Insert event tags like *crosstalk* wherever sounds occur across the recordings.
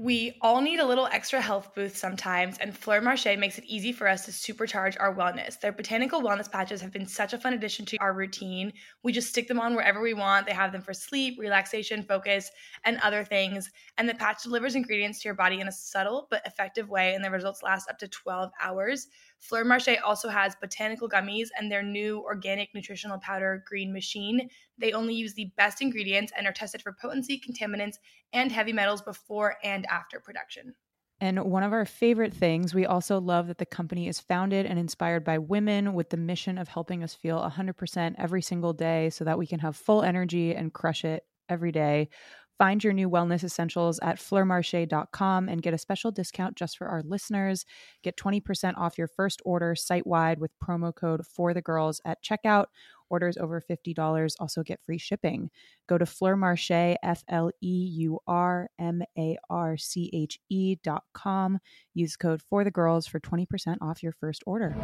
We all need a little extra health boost sometimes, and Fleur Marché makes it easy for us to supercharge our wellness. Their botanical wellness patches have been such a fun addition to our routine. We just stick them on wherever we want. They have them for sleep, relaxation, focus, and other things. And the patch delivers ingredients to your body in a subtle but effective way, and the results last up to 12 hours. Fleur Marché also has botanical gummies and their new organic nutritional powder green machine. They only use the best ingredients and are tested for potency, contaminants, and heavy metals before and after production. And one of our favorite things, we also love that the company is founded and inspired by women with the mission of helping us feel 100% every single day so that we can have full energy and crush it every day. Find your new wellness essentials at fleurmarche.com and get a special discount just for our listeners. Get 20% off your first order site wide with promo code for the girls at checkout. Orders over $50 also get free shipping. Go to fleurmarche, F L E U R M A R C H E dot com. Use code for the girls for 20% off your first order.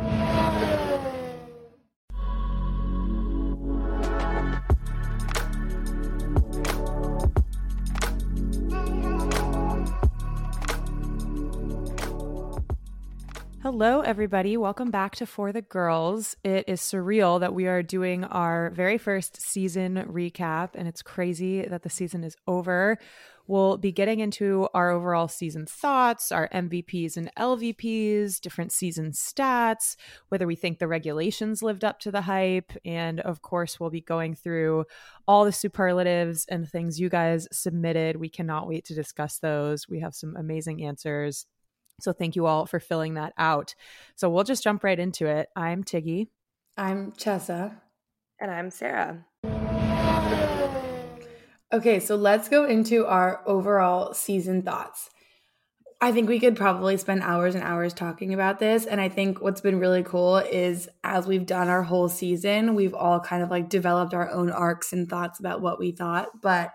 Hello, everybody. Welcome back to For the Girls. It is surreal that we are doing our very first season recap, and it's crazy that the season is over. We'll be getting into our overall season thoughts, our MVPs and LVPs, different season stats, whether we think the regulations lived up to the hype. And of course, we'll be going through all the superlatives and things you guys submitted. We cannot wait to discuss those. We have some amazing answers. So thank you all for filling that out. So we'll just jump right into it. I'm Tiggy. I'm Chessa. And I'm Sarah. Okay, so let's go into our overall season thoughts. I think we could probably spend hours and hours talking about this. And I think what's been really cool is as we've done our whole season, we've all kind of like developed our own arcs and thoughts about what we thought. But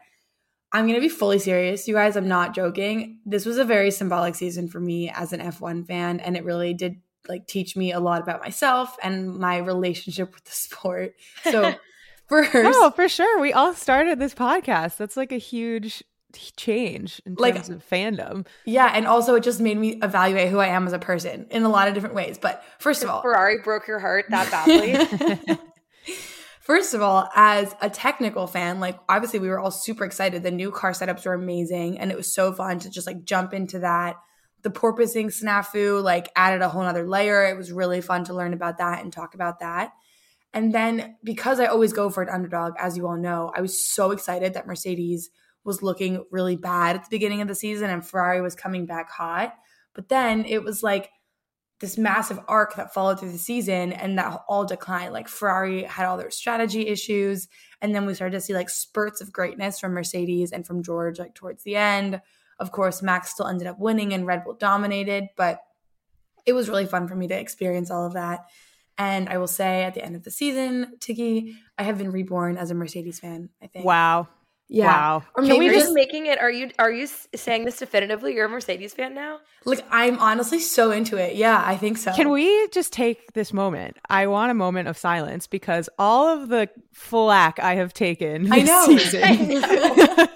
I'm going to be fully serious, you guys. I'm not joking. This was a very symbolic season for me as an F1 fan, and it really did like teach me a lot about myself and my relationship with the sport. So, *laughs* first, oh, for sure, we all started this podcast. That's like a huge change in terms like, of fandom. Yeah, and also it just made me evaluate who I am as a person in a lot of different ways. But first of all, Ferrari broke your heart that badly. *laughs* *laughs* First of all, as a technical fan, like obviously we were all super excited. The new car setups were amazing and it was so fun to just like jump into that. The porpoising snafu like added a whole nother layer. It was really fun to learn about that and talk about that. And then because I always go for an underdog, as you all know, I was so excited that Mercedes was looking really bad at the beginning of the season and Ferrari was coming back hot. But then it was like this massive arc that followed through the season and that all declined. Like Ferrari had all their strategy issues. And then we started to see like spurts of greatness from Mercedes and from George, like towards the end. Of course, Max still ended up winning and Red Bull dominated, but it was really fun for me to experience all of that. And I will say at the end of the season, Tiggy, I have been reborn as a Mercedes fan, I think. Wow. Yeah. Wow. Or maybe Can we just making it? Are you are you saying this definitively? You're a Mercedes fan now? Like I'm honestly so into it. Yeah, I think so. Can we just take this moment? I want a moment of silence because all of the flack I have taken I know. season, *laughs* I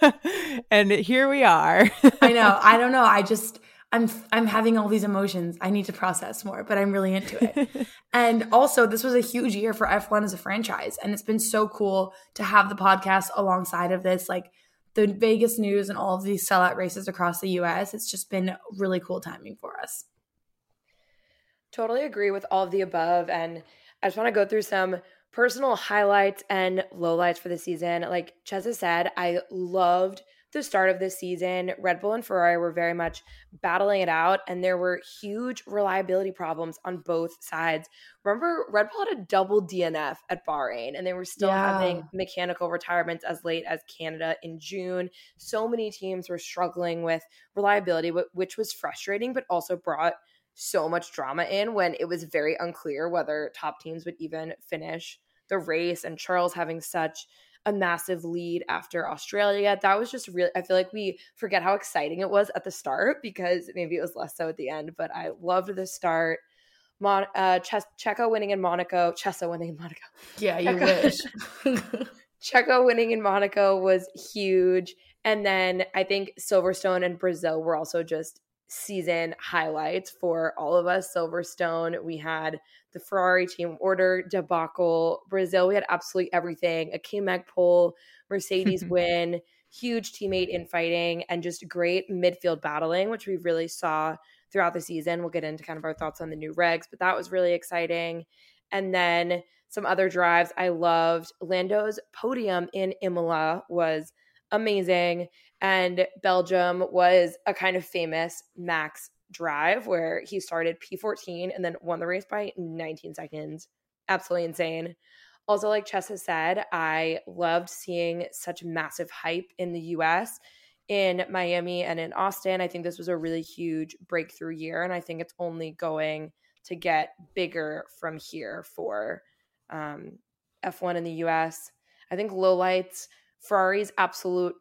know. *laughs* and here we are. I know. I don't know. I just I'm I'm having all these emotions. I need to process more, but I'm really into it. *laughs* and also, this was a huge year for F1 as a franchise, and it's been so cool to have the podcast alongside of this, like the Vegas news and all of these sellout races across the US. It's just been really cool timing for us. Totally agree with all of the above, and I just want to go through some personal highlights and lowlights for the season. Like Chesa said, I loved the start of this season, Red Bull and Ferrari were very much battling it out, and there were huge reliability problems on both sides. Remember, Red Bull had a double DNF at Bahrain, and they were still yeah. having mechanical retirements as late as Canada in June. So many teams were struggling with reliability, which was frustrating, but also brought so much drama in when it was very unclear whether top teams would even finish the race, and Charles having such a massive lead after Australia. That was just really, I feel like we forget how exciting it was at the start because maybe it was less so at the end, but I loved the start. Mon- uh, Ch- Checo winning in Monaco, Chessa winning in Monaco. Yeah, you Checo- wish. *laughs* *laughs* Checo winning in Monaco was huge. And then I think Silverstone and Brazil were also just season highlights for all of us. Silverstone, we had the Ferrari team order debacle. Brazil, we had absolutely everything a K Mag pole, Mercedes *laughs* win, huge teammate infighting, and just great midfield battling, which we really saw throughout the season. We'll get into kind of our thoughts on the new regs, but that was really exciting. And then some other drives I loved. Lando's podium in Imola was amazing. And Belgium was a kind of famous Max drive where he started P14 and then won the race by 19 seconds. Absolutely insane. Also, like Chessa said, I loved seeing such massive hype in the US in Miami and in Austin. I think this was a really huge breakthrough year, and I think it's only going to get bigger from here for um, F1 in the US. I think lowlights, Ferrari's absolute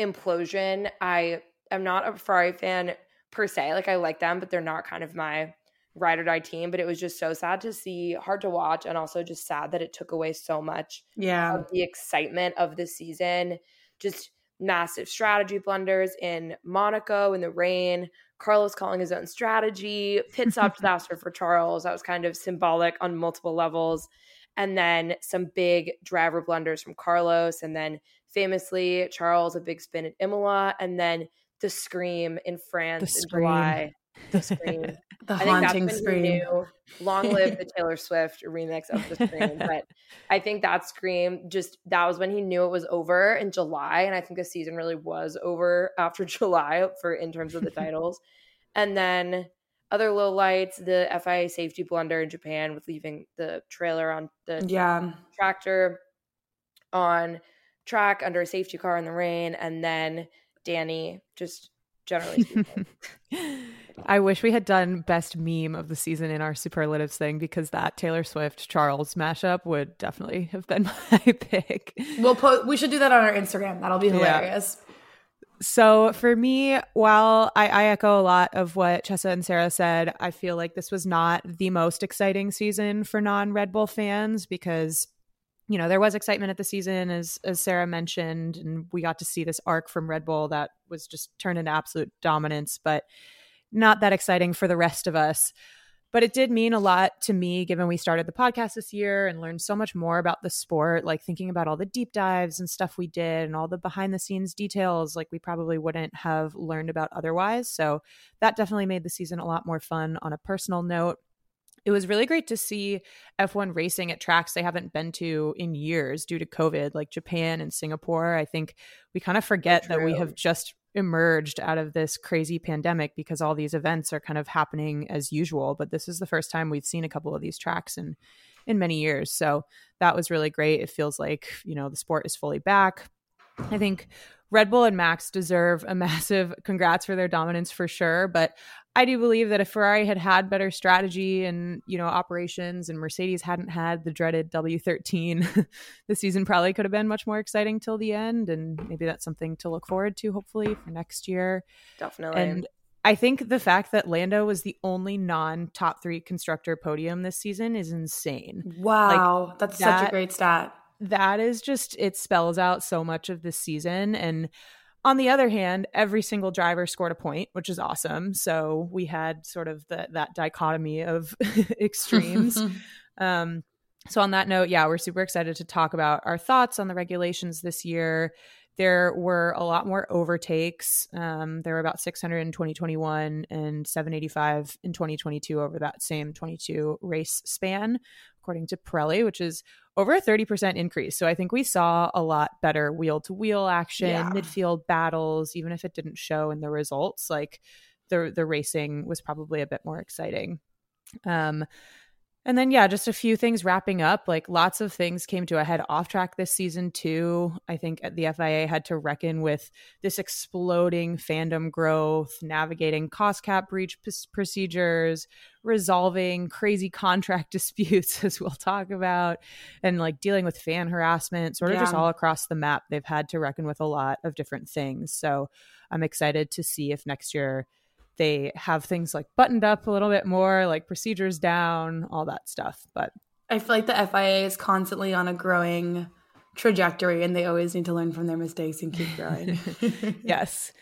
implosion. I am not a Ferrari fan per se. Like I like them, but they're not kind of my ride or die team. But it was just so sad to see, hard to watch, and also just sad that it took away so much yeah. of the excitement of the season. Just massive strategy blunders in Monaco in the rain. Carlos calling his own strategy, pit stop *laughs* disaster for Charles. That was kind of symbolic on multiple levels. And then some big driver blunders from Carlos. And then famously, Charles, a big spin at Imola. And then the scream in France in July. The scream. *laughs* the haunting scream. Long live the Taylor Swift remix of the scream. but I think that scream just that was when he knew it was over in July. And I think the season really was over after *laughs* July for in terms of the titles. And then other low lights, the FIA safety blunder in Japan with leaving the trailer on the yeah. tractor on track under a safety car in the rain, and then Danny just generally. *laughs* I wish we had done best meme of the season in our superlatives thing because that Taylor Swift Charles mashup would definitely have been *laughs* my pick. We'll put we should do that on our Instagram. That'll be hilarious. Yeah. So for me, while I, I, echo a lot of what Chessa and Sarah said, I feel like this was not the most exciting season for non Red Bull fans because you know there was excitement at the season as as Sarah mentioned, and we got to see this arc from Red Bull that was just turned into absolute dominance, but not that exciting for the rest of us but it did mean a lot to me given we started the podcast this year and learned so much more about the sport like thinking about all the deep dives and stuff we did and all the behind the scenes details like we probably wouldn't have learned about otherwise. So that definitely made the season a lot more fun on a personal note it was really great to see F1 racing at tracks they haven't been to in years due to COVID, like Japan and Singapore. I think we kind of forget that we have just emerged out of this crazy pandemic because all these events are kind of happening as usual but this is the first time we've seen a couple of these tracks in in many years. So that was really great. It feels like you know the sport is fully back. I think red bull and max deserve a *laughs* massive congrats for their dominance for sure but I do believe that if Ferrari had had better strategy and you know operations, and Mercedes hadn't had the dreaded W13, *laughs* the season probably could have been much more exciting till the end, and maybe that's something to look forward to, hopefully for next year. Definitely. And I think the fact that Lando was the only non-top three constructor podium this season is insane. Wow, like, that's that, such a great stat. That is just it spells out so much of this season and on the other hand, every single driver scored a point, which is awesome. So we had sort of the, that dichotomy of *laughs* extremes. *laughs* um, so on that note, yeah, we're super excited to talk about our thoughts on the regulations this year. There were a lot more overtakes. Um, there were about 600 in 2021 and 785 in 2022 over that same 22 race span, according to Pirelli, which is over a 30% increase. So I think we saw a lot better wheel to wheel action, yeah. midfield battles, even if it didn't show in the results. Like the the racing was probably a bit more exciting. Um, and then, yeah, just a few things wrapping up. Like lots of things came to a head off track this season, too. I think the FIA had to reckon with this exploding fandom growth, navigating cost cap breach p- procedures, resolving crazy *laughs* contract disputes, as we'll talk about, and like dealing with fan harassment, sort of yeah. just all across the map. They've had to reckon with a lot of different things. So I'm excited to see if next year they have things like buttoned up a little bit more, like procedures down, all that stuff. But I feel like the FIA is constantly on a growing trajectory and they always need to learn from their mistakes and keep growing. *laughs* yes.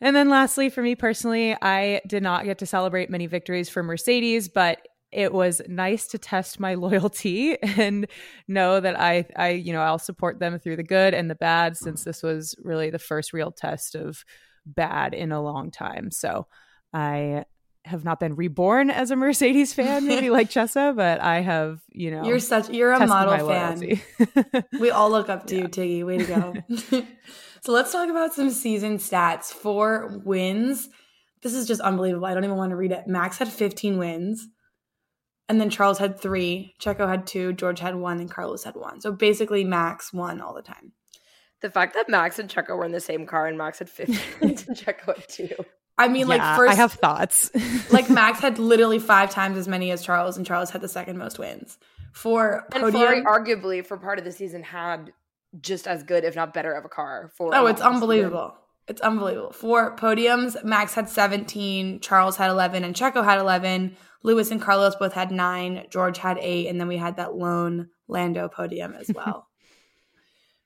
And then lastly, for me personally, I did not get to celebrate many victories for Mercedes, but it was nice to test my *laughs* loyalty and know that I I you know I'll support them through the good and the bad since this was really the first real test of bad in a long time. So I have not been reborn as a Mercedes fan, maybe *laughs* like Chessa, but I have, you know, you're such you're a model fan. *laughs* we all look up to yeah. you, Tiggy. Way to go. *laughs* so let's talk about some season stats. Four wins. This is just unbelievable. I don't even want to read it. Max had 15 wins. And then Charles had three, Checo had two, George had one, and Carlos had one. So basically, Max won all the time. The fact that Max and Checo were in the same car and Max had 15 and Checo had two. I mean, yeah, like first, I have thoughts. *laughs* like Max had literally five times as many as Charles, and Charles had the second most wins. For and podium, Ferrari, arguably for part of the season, had just as good, if not better, of a car. For oh, it's unbelievable. Season. It's unbelievable. For podiums, Max had 17, Charles had 11, and Checo had 11. Lewis and Carlos both had nine, George had eight, and then we had that lone Lando podium as *laughs* well.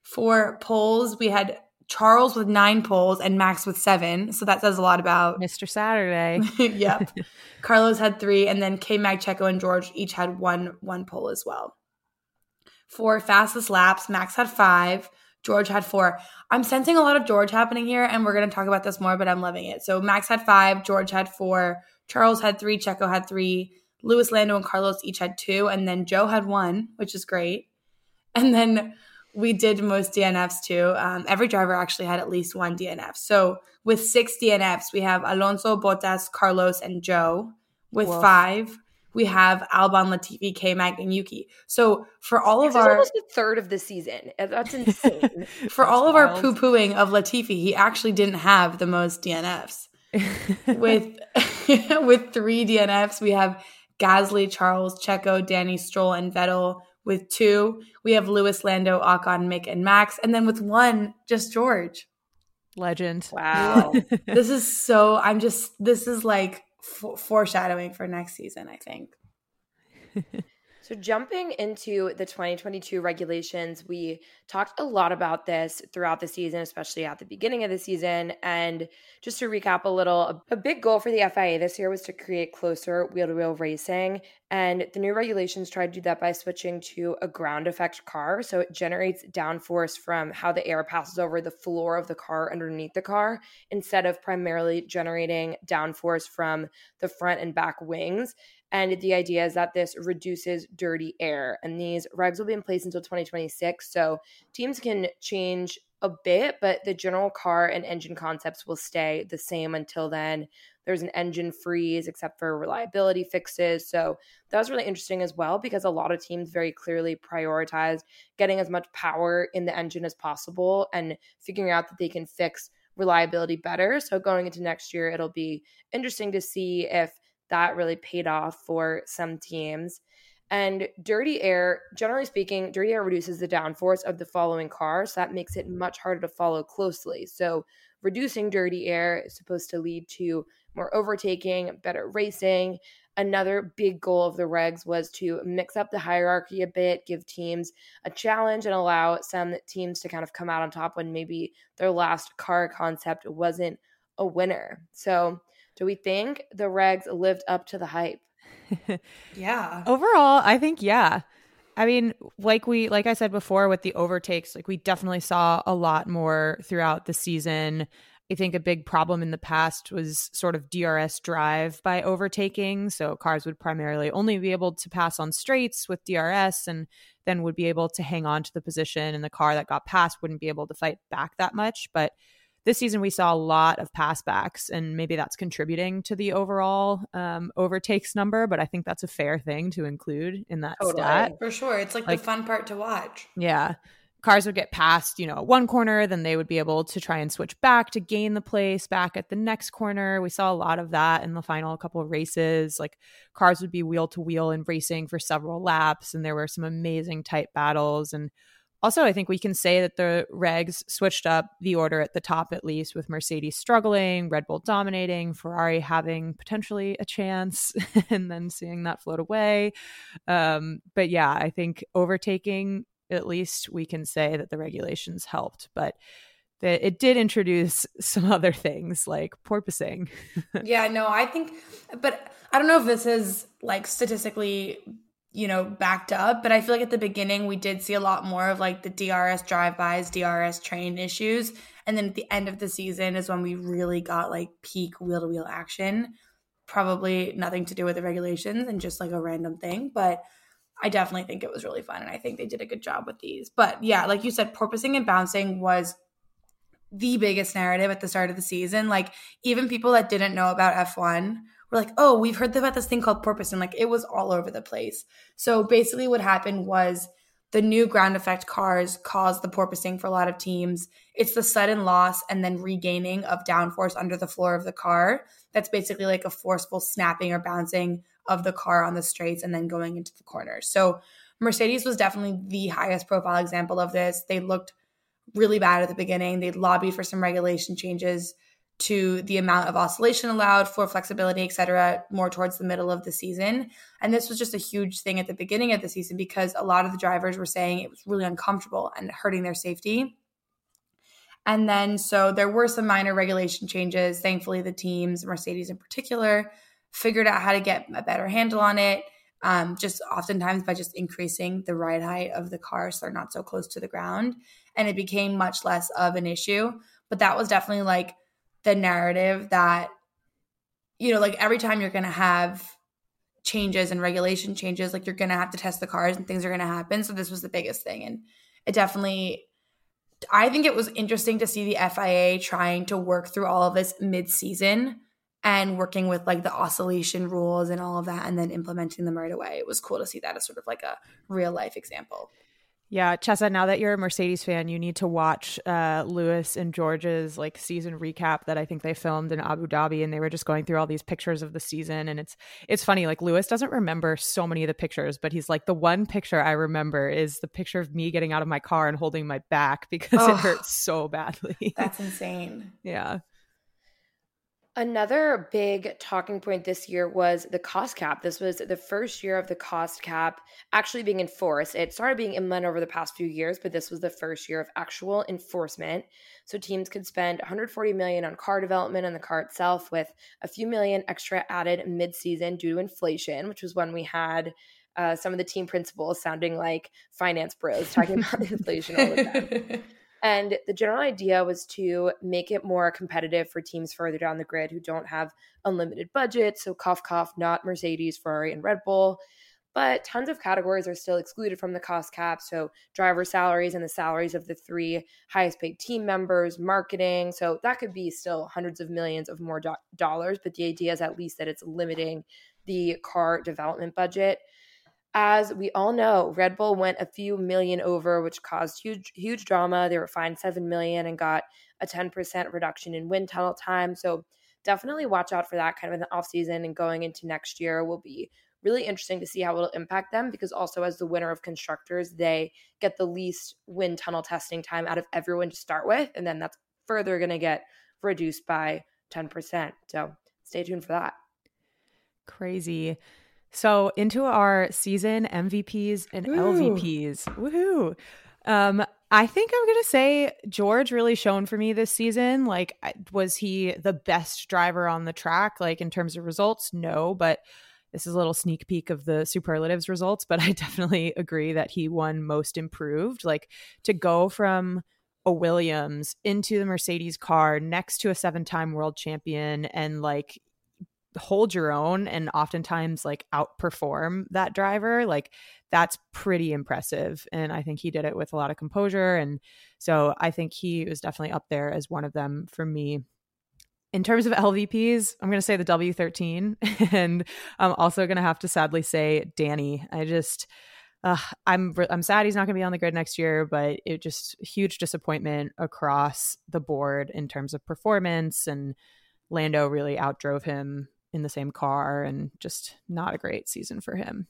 For poles, we had Charles with nine poles and Max with seven. So that says a lot about Mr. Saturday. *laughs* yep. *laughs* Carlos had three, and then K Mag, Checo, and George each had one one pole as well. For fastest laps, Max had five. George had four. I'm sensing a lot of George happening here, and we're going to talk about this more, but I'm loving it. So Max had five, George had four, Charles had three, Checo had three, Lewis, Lando, and Carlos each had two, and then Zhou had one, which is great. And then we did most DNFs too. Um, every driver actually had at least one DNF. So with six DNFs, we have Alonso, Bottas, Carlos, and Zhou. With Whoa. five, we have Albon, Latifi, K Mag, and Yuki. So for all of our almost a third of the season. That's insane. *laughs* for all of our poo pooing of Latifi, he actually didn't have the most DNFs. *laughs* with *laughs* with three DNFs, we have Gasly, Charles, Checo, Danny Stroll, and Vettel with two, we have Lewis, Lando, Ocon, Mick, and Max. And then with one, just George. Legend. Wow. *laughs* this is so, I'm just, this is like f- foreshadowing for next season, I think. *laughs* So, jumping into the 2022 regulations, we talked a lot about this throughout the season, especially at the beginning of the season. And just to recap a little, a big goal for the FIA this year was to create closer wheel to wheel racing. And the new regulations try to do that by switching to a ground effect car. So, it generates downforce from how the air passes over the floor of the car underneath the car instead of primarily generating downforce from the front and back wings. And the idea is that this reduces dirty air. And these regs will be in place until 2026. So teams can change a bit, but the general car and engine concepts will stay the same until then. There's an engine freeze except for reliability fixes. So that was really interesting as well because a lot of teams very clearly prioritized getting as much power in the engine as possible and figuring out that they can fix reliability better. So going into next year, it'll be interesting to see if that really paid off for some teams. And dirty air, generally speaking, dirty air reduces the downforce of the following car. So that makes it much harder to follow closely. So reducing dirty air is supposed to lead to more overtaking, better racing. Another big goal of the regs was to mix up the hierarchy a bit, give teams a challenge, and allow some teams to kind of come out on top when maybe their last car concept wasn't a winner. So do we think the regs lived up to the hype? *laughs* yeah. Overall, I think yeah. I mean, like we like I said before with the overtakes, like we definitely saw a lot more throughout the season. I think a big problem in the past was sort of DRS drive by overtaking. So cars would primarily only be able to pass on straights with DRS and then would be able to hang on to the position and the car that got past wouldn't be able to fight back that much. But this season we saw a lot of passbacks, and maybe that's contributing to the overall um, overtakes number. But I think that's a fair thing to include in that totally. stat for sure. It's like, like the fun part to watch. Yeah, cars would get past, you know, one corner, then they would be able to try and switch back to gain the place back at the next corner. We saw a lot of that in the final couple of races. Like cars would be wheel to wheel and racing for several laps, and there were some amazing tight battles and also, I think we can say that the regs switched up the order at the top, at least, with Mercedes struggling, Red Bull dominating, Ferrari having potentially a chance, *laughs* and then seeing that float away. Um, but yeah, I think overtaking at least we can say that the regulations helped. But that it did introduce *laughs* some other things like porpoising. *laughs* yeah, no, I think, but I don't know if this is like statistically, you know, backed up, but I feel like at the beginning we did see a lot more of like the DRS drive-bys, DRS train issues. And then at the end of the season is when we really got like peak wheel to wheel action. Probably nothing to do with the regulations and just like a random thing. But I definitely think it was really fun. And I think they did a good job with these. But yeah, like you said, porpoising and bouncing was the biggest narrative at the start of the season. Like even people that didn't know about F1 were like, "Oh, we've heard about this thing called porpoise," and like it was all over the place. So basically, what happened was the new ground effect cars caused the porpoising for a lot of teams. It's the sudden loss and then regaining of downforce under the floor of the car. That's basically like a forceful snapping or bouncing of the car on the straights and then going into the corners. So Mercedes was definitely the highest profile example of this. They looked really bad at the beginning. They lobbied for some regulation changes to the amount of oscillation allowed, for flexibility, et cetera, more towards the middle of the season. And this was just a huge thing at the beginning of the season because a lot of the drivers were saying it was really uncomfortable and hurting their safety. And then, so there were some minor regulation changes. Thankfully, the teams, Mercedes in particular, figured out how to get a better handle on it. Um, just oftentimes by just increasing the ride height of the car so they're not so close to the ground and it became much less of an issue. But that was definitely like the narrative that, you know, like every time you're going to have changes and regulation changes, like you're going to have to test the cars and things are going to happen. So this was the biggest thing. And it definitely, I think it was interesting to see the FIA trying to work through all of this mid season and working with like the oscillation rules and all of that and then implementing them right away. It was cool to see that as sort of like a real life example. Yeah, Chessa, now that you're a Mercedes fan, you need to watch uh, Lewis and George's like season recap that I think they filmed in Abu Dhabi, and they were just going through all these pictures of the season, and it's it's funny. Like Lewis doesn't remember so many of the pictures, but he's like the one picture I remember is the picture of me getting out of my car and holding my back because oh, it hurts so badly. That's *laughs* insane. yeah. Another big talking point this year was the cost cap. This was the first year of the cost cap actually being enforced. It started being implemented over the past few years, but this was the first year of actual enforcement. So teams could spend 140 million on car development and the car itself with a few million extra added mid-season due to inflation, which was when we had uh, some of the team principals sounding like finance bros talking about *laughs* inflation all the time. *laughs* And the general idea was to make it more competitive for teams further down the grid who don't have unlimited budgets. So, cough, cough, not Mercedes, Ferrari, and Red Bull. But tons of categories are still excluded from the cost cap. So, driver salaries and the salaries of the three highest paid team members, marketing. So, that could be still hundreds of millions of more do- dollars. But the idea is at least that it's limiting the car development budget as we all know, Red Bull went a few million over, which caused huge, huge drama. They were fined seven million and got a 10% reduction in wind tunnel time. So definitely watch out for that kind of in the off season and going into next year will be really interesting to see how it'll impact them because also as the winner of constructors, they get the least wind tunnel testing time out of everyone to start with. And then that's further going to get reduced by 10%. So stay tuned for that. Crazy. So into our season MVPs and Ooh. LVPs. Woohoo. Um, I think I'm gonna say George really shone for me this season. Like, was he the best driver on the track? Like in terms of results, no. But this is a little sneak peek of the superlatives results. But *laughs* I definitely agree that he won most improved. Like to go from a Williams into the Mercedes car next to a seven-time world champion and like hold your own and oftentimes like outperform that driver like that's pretty impressive and i think he did it with a lot of composure and so i think he was definitely up there as one of them for me. In terms of lvps i'm going to say the w13 *laughs* and i'm also going to have to sadly say danny. I just uh, I'm I'm sad he's not going to be on the grid next year, but it just huge disappointment across the board in terms of performance and Lando really outdrove him in the same car and just not a great season for him.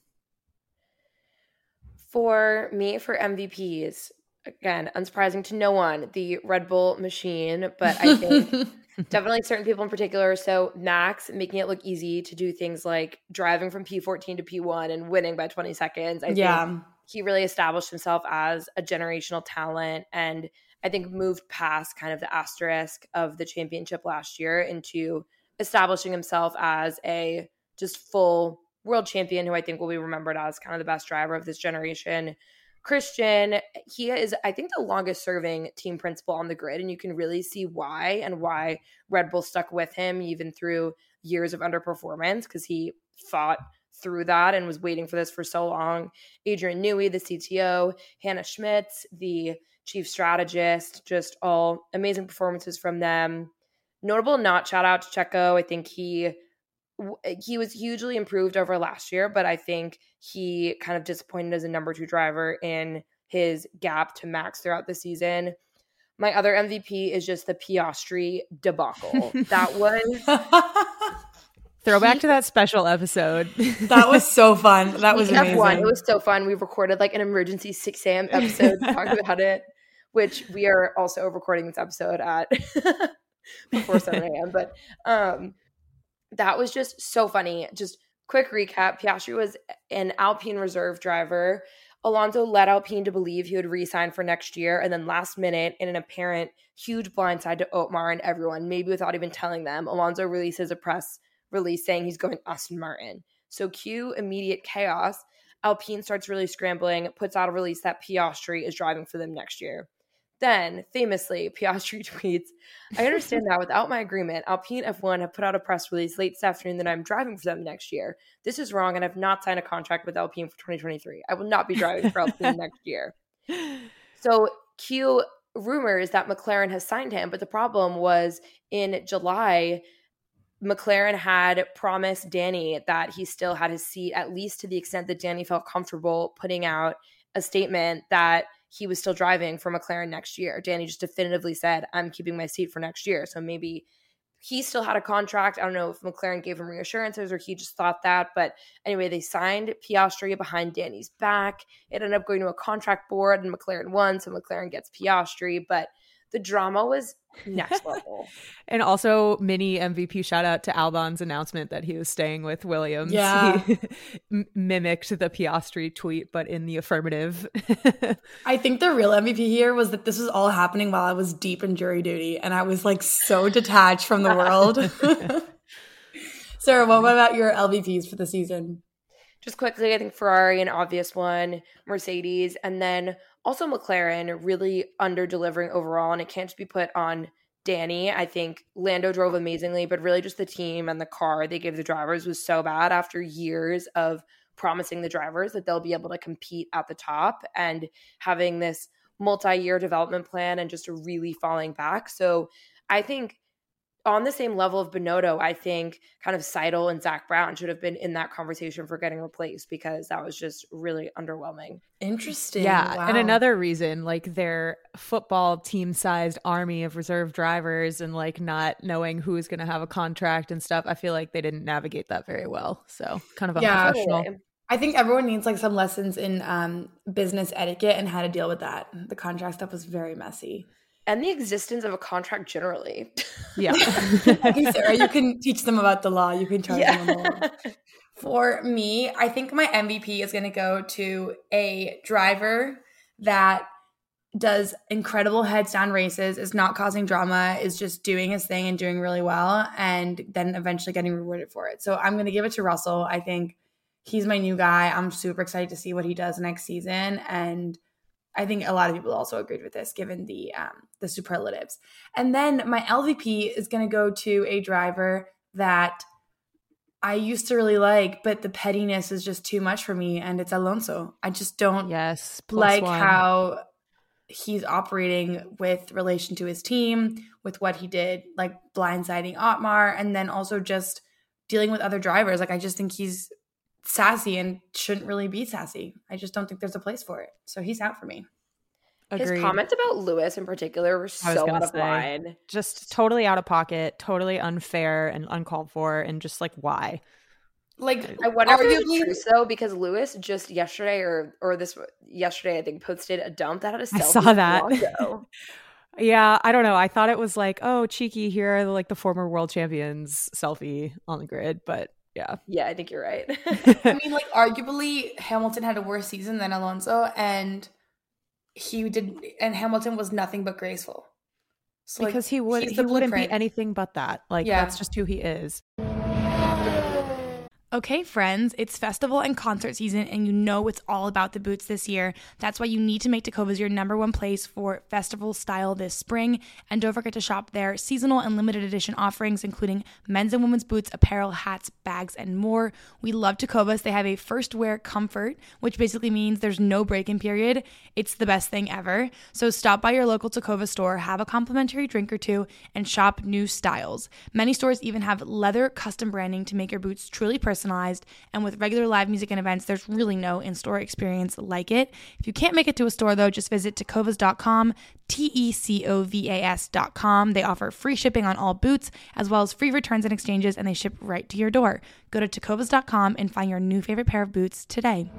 For me, for MVPs, again, unsurprising to no one, the Red Bull machine, but I think *laughs* definitely certain people in particular. So Max making it look easy to do things like driving from P14 to P1 and winning by 20 seconds. I yeah. think he really established himself as a generational talent and I think moved past kind of the asterisk of the championship last year into establishing himself as a just full world champion who I think will be remembered as kind of the best driver of this generation. Christian, he is, I think, the longest serving team principal on the grid, and you can really see why and why Red Bull stuck with him even through years of underperformance because he fought through that and was waiting for this for so long. Adrian Newey, the CTO, Hannah Schmitz, the chief strategist, just all amazing performances from them. Notable not shout out to Checo. I think he he was hugely improved over last year, but I think he kind of disappointed as a number two driver in his gap to Max throughout the season. My other MVP is just the Piastri debacle. that was *laughs* Throwback to that special episode. *laughs* that was so fun. *laughs* That was amazing. F1. It was so fun. We recorded like an emergency 6 a.m. episode to talk about it, which we are also recording this episode at before *laughs* 7 a.m. But um, that was just so funny. Just quick recap Piastri was an Alpine reserve driver. Alonso led Alpine to believe he would re-sign for next year, and then last minute, in an apparent huge blindside to Otmar and everyone, maybe without even telling them, Alonso releases a press release saying he's going Aston Martin. So cue immediate chaos. Alpine starts really scrambling, puts out a release that Piastri is driving for them next year. Then, famously, *laughs* Piastri tweets, I understand that without my agreement, Alpine F1 have put out a press release late this afternoon that I'm driving for them next year. This is wrong, and I've not signed a contract with Alpine for 2023. I will not be driving for Alpine *laughs* next year. So, cue rumors that McLaren has signed him, but the problem was in July, McLaren had promised Danny that he still had his seat, at least to the extent that Danny felt comfortable putting out a statement that he was still driving for McLaren next year. Danny just definitively said, I'm keeping my seat for next year. So maybe he still had a contract. I don't know if McLaren gave him reassurances or he just thought that. But anyway, they signed Piastri behind Danny's back. It ended up going to a contract board and McLaren won. So McLaren gets Piastri. But the drama was *laughs* next level. and also mini MVP shout out to Albon's announcement that he was staying with Williams. Yeah. He *laughs* mimicked the Piastri tweet, but in the affirmative. *laughs* I think the real MVP here was that this was all happening while I was deep in jury duty and I was like so detached from the world. Sarah, what about your LVPs for the season? Just quickly, I think Ferrari, an obvious one, Mercedes, and then also McLaren really under delivering overall, and it can't just be put on Danny. I think Lando drove amazingly, but really just the team and the car they gave the drivers was so bad after years of promising the drivers that they'll be able to compete at the top and having this multi-year development plan and just really falling back. So I think on the same level of Binotto, I think kind of Seidel and Zak Brown should have been in that conversation for getting replaced because that was just really underwhelming. Interesting. Yeah. Wow. And another reason, like their football team sized army of reserve drivers and like not knowing who's going to have a contract and stuff, I feel like they didn't navigate that very well. So kind of Yeah. unprofessional. I think everyone needs like some lessons in um, business etiquette and how to deal with that. The contract stuff was very messy. And the existence of a contract generally. Yeah. *laughs* Okay, Sarah, you can teach them about the law. You can charge them on the law. For me, I think my MVP is going to go to a driver that does incredible heads down races, is not causing drama, is just doing his thing and doing really well, and then eventually getting rewarded for it. So I'm going to give it to Russell. I think he's my new guy. I'm super excited to see what he does next season. And I think a lot of people also agreed with this, given the um, the superlatives. And then my LVP is going to go to a driver that I used to really like, but the pettiness is just too much for me, and it's Alonso. I just don't yes. like one. how he's operating with relation to his team, with what he did, like blindsiding Otmar, and then also just dealing with other drivers. Like I just think he's sassy and shouldn't really be sassy. I just don't think there's a place for it. So he's out for me. His comments about Lewis in particular were so gonna out of say. line. just totally out of pocket, totally unfair and uncalled for, and just like why? Like I wonder if it arguably, was true though, because Lewis just yesterday or or this yesterday I think posted a dump that had a selfie. I saw that. *laughs* *laughs* Yeah, I don't know. I thought it was like, oh, cheeky, here are the, like the former world champions selfie on the grid, but Yeah. Yeah, I think you're right. *laughs* I mean, like arguably Hamilton had a worse season than Alonso, and he did, and Hamilton was nothing but graceful. So, because like, he would he wouldn't be anything but that. Like yeah. that's just who he is. Okay, friends, it's festival and concert season, and you know it's all about the boots this year. That's why you need to make Tecovas your number one place for festival style this spring. And don't forget to shop their seasonal and limited edition offerings, including men's and women's boots, apparel, hats, bags, and more. We love Tecovas. They have a first wear comfort, which basically means there's no break in period. It's the best thing ever. So stop by your local Tecova store, have a complimentary drink or two, and shop new styles. Many stores even have leather custom branding to make your boots truly personal personalized. And with regular live music and events, there's really no in store experience like it. If you can't make it to a store, though, just visit tecovas.com, T E C O V A S.com. They offer free shipping on all boots, as well as free returns and exchanges, and they ship right to your door. Go to tecovas.com and find your new favorite pair of boots today.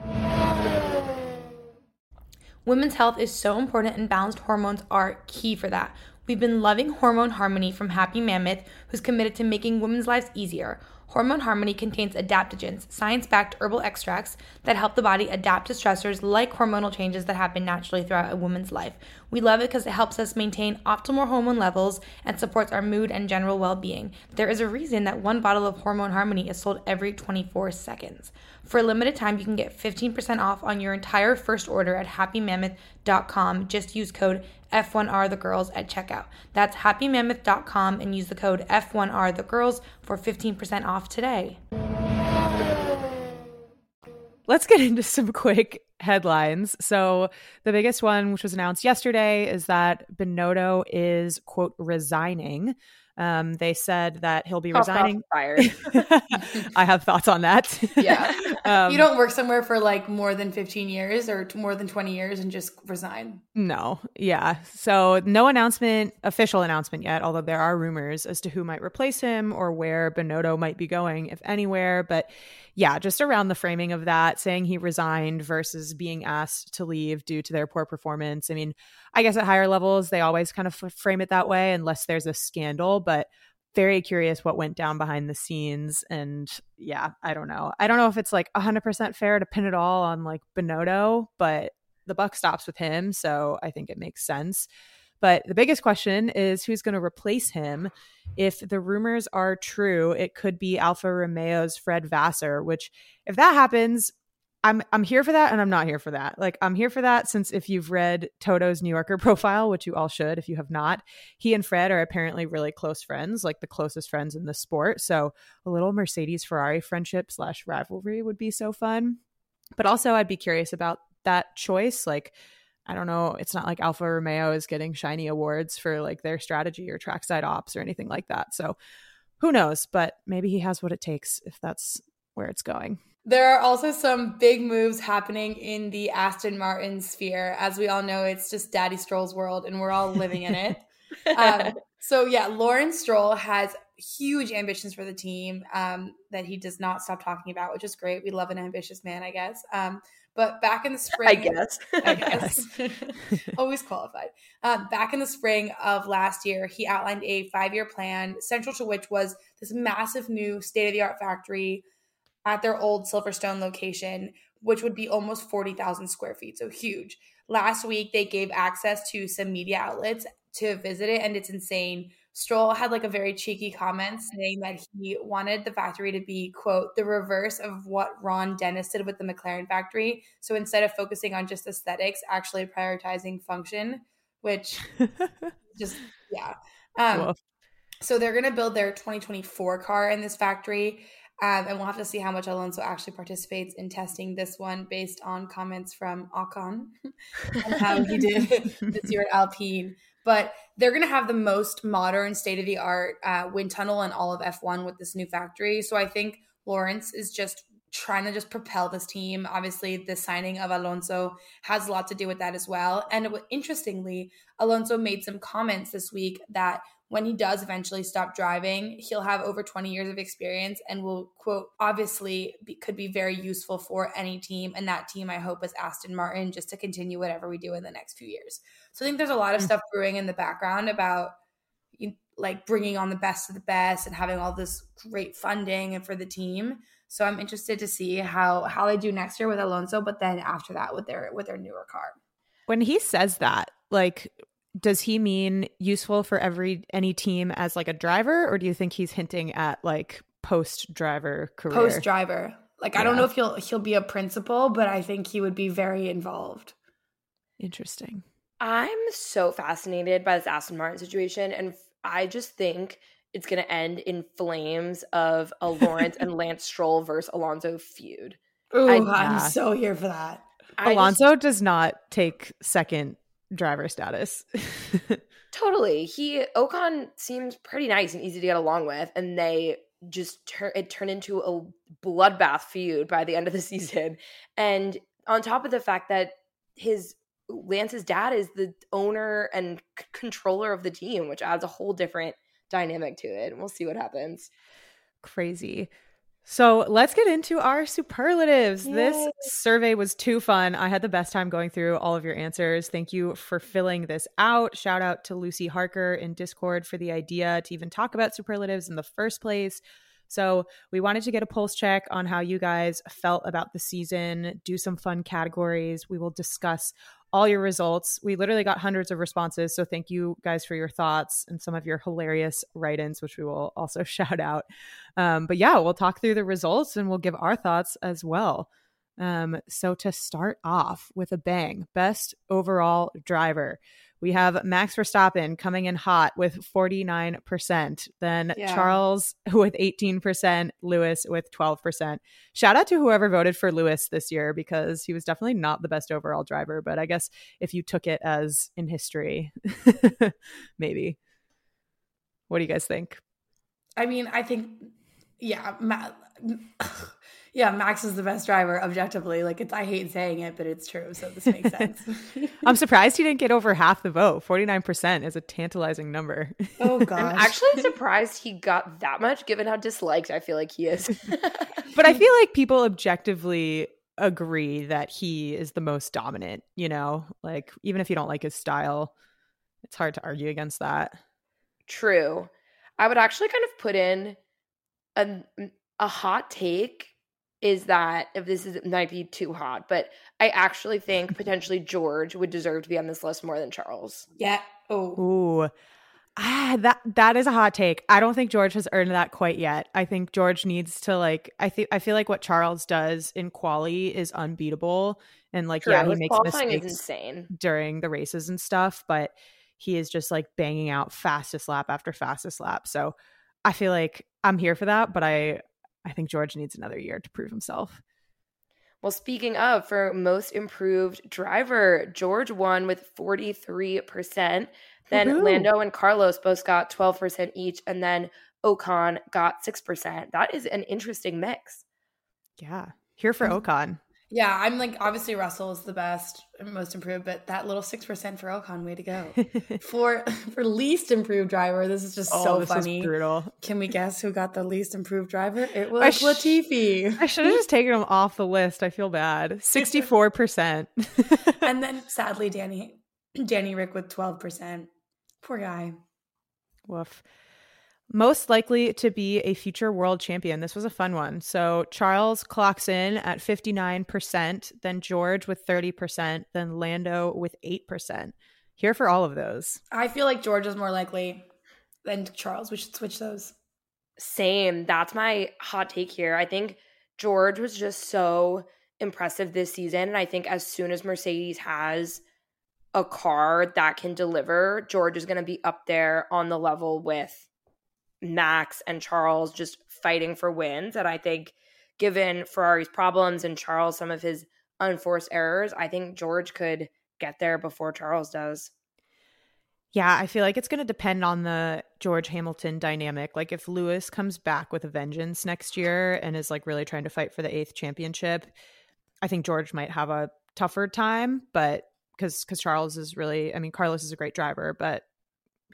Women's health is so important, and balanced hormones are key for that. We've been loving Hormone Harmony from Happy Mammoth, who's committed to making women's lives easier. Hormone Harmony contains adaptogens, science backed herbal extracts that help the body adapt to stressors like hormonal changes that happen naturally throughout a woman's life. We love it because it helps us maintain optimal hormone levels and supports our mood and general well being. There is a reason that one bottle of Hormone Harmony is sold every 24 seconds. For a limited time, you can get 15% off on your entire first order at happymammoth.com. Just use code F1R the girls at checkout. That's happymammoth.com and use the code F1R the girls for 15% off today. Let's get into some quick headlines. So, the biggest one, which was announced yesterday, is that Binotto is, quote, resigning. Um, they said that he'll be resigning. Fired. *laughs* I have thoughts on that. yeah. *laughs* Um, you don't work somewhere for like more than 15 years or more than 20 years and just resign. No. Yeah. So no announcement, official announcement yet, although there are rumors as to who might replace him or where Binotto might be going, if anywhere. But yeah, just around the framing of that, saying he resigned versus being asked to leave due to their poor performance. I mean, I guess at higher levels, they always kind of frame it that way unless there's a scandal, but very curious what went down behind the scenes. And yeah, I don't know. I don't know if it's like 100% fair to pin it all on like Binotto, but the buck stops with him. So I think it makes sense. But the biggest question is who's going to replace him. If the rumors are true, it could be Alfa Romeo's Fred Vasseur, which, if that happens, I'm I'm here for that and I'm not here for that. Like I'm here for that since if you've read Toto's New Yorker *laughs* profile, which you all should if you have not, he and Fred are apparently really close friends, like the closest friends in the sport. So a little Mercedes Ferrari friendship slash rivalry would be so fun. But also I'd be curious about that choice. Like I don't know, it's not like Alfa Romeo is getting shiny awards for like their strategy or trackside ops or anything like that. So who knows, but maybe he has what it takes if that's where it's going. There are also some big moves happening in the Aston Martin sphere. As we all know, it's just Daddy Stroll's world and we're all living in it. *laughs* um, so, yeah, Lawrence Stroll has huge ambitions for the team um, that he does not stop talking about, which is great. We love an ambitious man, I guess. Um, but back in the spring, *laughs* I *laughs* guess, I guess, always qualified. Um, back in the spring of last year, he outlined a five-year plan, central to which was this massive new state-of-the-art factory at their old Silverstone location, which would be almost forty thousand square feet, so huge. Last week, they gave access to some media outlets to visit it, and it's insane. Stroll had like a very cheeky comment saying that he wanted the factory to be, quote, the reverse of what Ron Dennis did with the McLaren factory. So instead of focusing on just aesthetics, actually prioritizing function, which *laughs* just, yeah. Um, so they're going to build their 2024 car in this factory. Um, and we'll have to see how much Alonso actually participates in testing this one based on comments from Ocon *laughs* and how he did *laughs* this year at Alpine but they're going to have the most modern state of the art uh, wind tunnel in all of F1 with this new factory. So I think Lawrence is just trying to just propel this team. Obviously, the signing of Alonso has a lot to do with that as well. And interestingly, Alonso made some comments this week that when he does eventually stop driving, he'll have over 20 years of experience and will, quote, obviously be, could be very useful for any team. And that team, I hope, is Aston Martin just to continue whatever we do in the next few years. So I think there's a lot of mm. stuff brewing in the background about like bringing on the best of the best and having all this great funding and for the team. So I'm interested to see how how they do next year with Alonso, but then after that with their with their newer car. When he says that, like does he mean useful for every any team as like a driver or do you think he's hinting at like post driver career? Post driver. Like yeah. I don't know if he'll he'll be a principal, but I think he would be very involved. Interesting. I'm so fascinated by this Aston Martin situation and I just think it's going to end in flames of a *laughs* Lawrence and Lance Stroll versus Alonso feud. Ooh, I, am so here for that. Alonso just, does not take second driver status. *laughs* totally. He Ocon seems pretty nice and easy to get along with, and they just turn it turned into a bloodbath feud by the end of the *laughs* season. And on top of the fact that his Lance's dad is the owner and c- controller of the team, which adds a whole different dynamic to it. And we'll see what happens. Crazy. So let's get into our superlatives. Yay. This survey was too fun. I had the best time going through all of your answers. Thank you for filling this out. Shout out to Lucy Harker in Discord for the idea to even talk about superlatives in the first place. So, we wanted to get a pulse check on how you guys felt about the season, do some fun categories. We will discuss all your results. We literally got hundreds of responses. So thank you guys for your thoughts and some of your hilarious write ins, which we will also *laughs* shout out. Um, but yeah, we'll talk through the results and we'll give our thoughts as well. Um, so to start off with a bang, best overall driver. We have Max Verstappen coming in hot with 49%. Then yeah. Charles *laughs* with 18%, Lewis with 12%. Shout out to whoever voted for Lewis this year because he was definitely not the best overall driver. But I guess if you took it as in history, *laughs* maybe. What do you guys think? I mean, I think, yeah, Matt. Yeah, Max is the best driver objectively. Like it's I hate saying it, but it's true. So this makes sense. *laughs* *laughs* I'm surprised he didn't get over half the vote. 49% is a tantalizing number. Oh *laughs* gosh. I'm actually surprised he got that much given how disliked I feel like he is. but I feel like people objectively agree that he is the most dominant, you know? Like even if you don't like his style, it's hard to argue against that. True. I would actually kind of put in a a hot take is that if this is might be too hot, but I actually think *laughs* potentially George would deserve to be on this list more than Charles. Yeah. Oh. Ooh. Ah, that that is a hot take. I don't think George has earned that quite yet. I think George needs to like. I think I feel like what Charles does in quali is unbeatable, and like True. yeah, he makes mistakes insane during the races and stuff, but he is just like banging out fastest lap after fastest lap. So I feel like I'm here for that, but I I think George needs another year to prove himself. Well, speaking of, for most improved driver, George won with 43%. Then Woo-hoo. Lando and Carlos both got 12% each. And then Ocon got 6%. That is an interesting mix. Yeah. Here for *laughs* Ocon. Yeah, I'm like obviously Russell is the best, and most improved, but that little six percent for Ocon, way to go. *laughs* for for least improved driver, this is just oh, so funny. brutal. Can we guess who got the least improved driver? It was sh- Latifi. I should have just taken him off the list. I feel bad. *laughs* Sixty four percent. *laughs* And then sadly, Danny Danny Rick with twelve percent. Poor guy. Woof most likely to be a future world champion. This was a fun one. So Charles clocks in at 59%, then George with 30%, then Lando with 8%. Here for all of those. I feel like George is more likely than Charles. We should switch those. Same. That's my hot take here. I think George was just so impressive this season. And I think as soon as Mercedes has a car that can deliver, George is going to be up there on the level with Max and Charles just fighting for wins. And I think, given Ferrari's problems and Charles some of his unforced errors, I think George could get there before Charles does. Yeah, I feel like it's going to depend on the George Hamilton dynamic. Like if Lewis comes back with a vengeance next year and is like really trying to fight for the eighth championship, I think George might have a tougher time, but because because Charles is really, I mean, Carlos is a great driver, but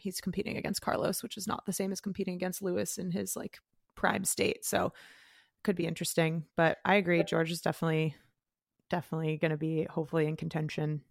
he's competing against Carlos, which is not the same as competing against Lewis in his like prime state. So could be interesting. But I agree, George is definitely definitely going to be hopefully in contention.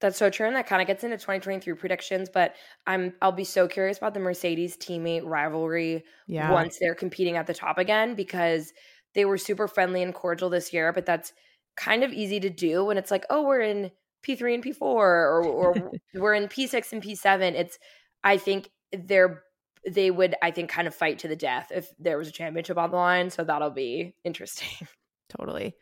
That's so true, and that kind of gets into 2023 predictions. But I'm I'll be so curious about the Mercedes teammate rivalry Yeah. once they're competing at the top again because they were super friendly and cordial this year. But that's kind of easy to do when it's like, oh, we're in P3 and P4, or or *laughs* we're in P6 and P7. It's I think they're they would I think kind of fight to the death if there was a championship on the line. So that'll be *laughs* interesting. Totally.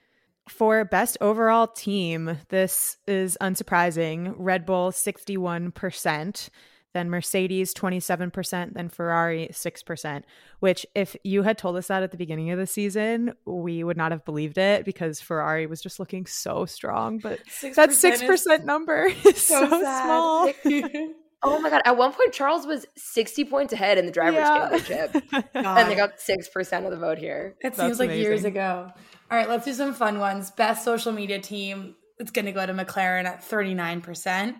For best overall team, this is unsurprising. Red Bull 61%, then Mercedes 27%, then Ferrari 6%, which if you had told us that at the beginning of the season, we would not have believed it because Ferrari was just looking so strong, but that 6% number *laughs* is so, small. *laughs* Oh my god! At one point, Charles was sixty points ahead in the drivers' Yeah. championship, *laughs* and they got six percent of the vote here. It That's seems like years ago. All right, let's do some fun ones. Best social media team. It's going to go to McLaren at 39%,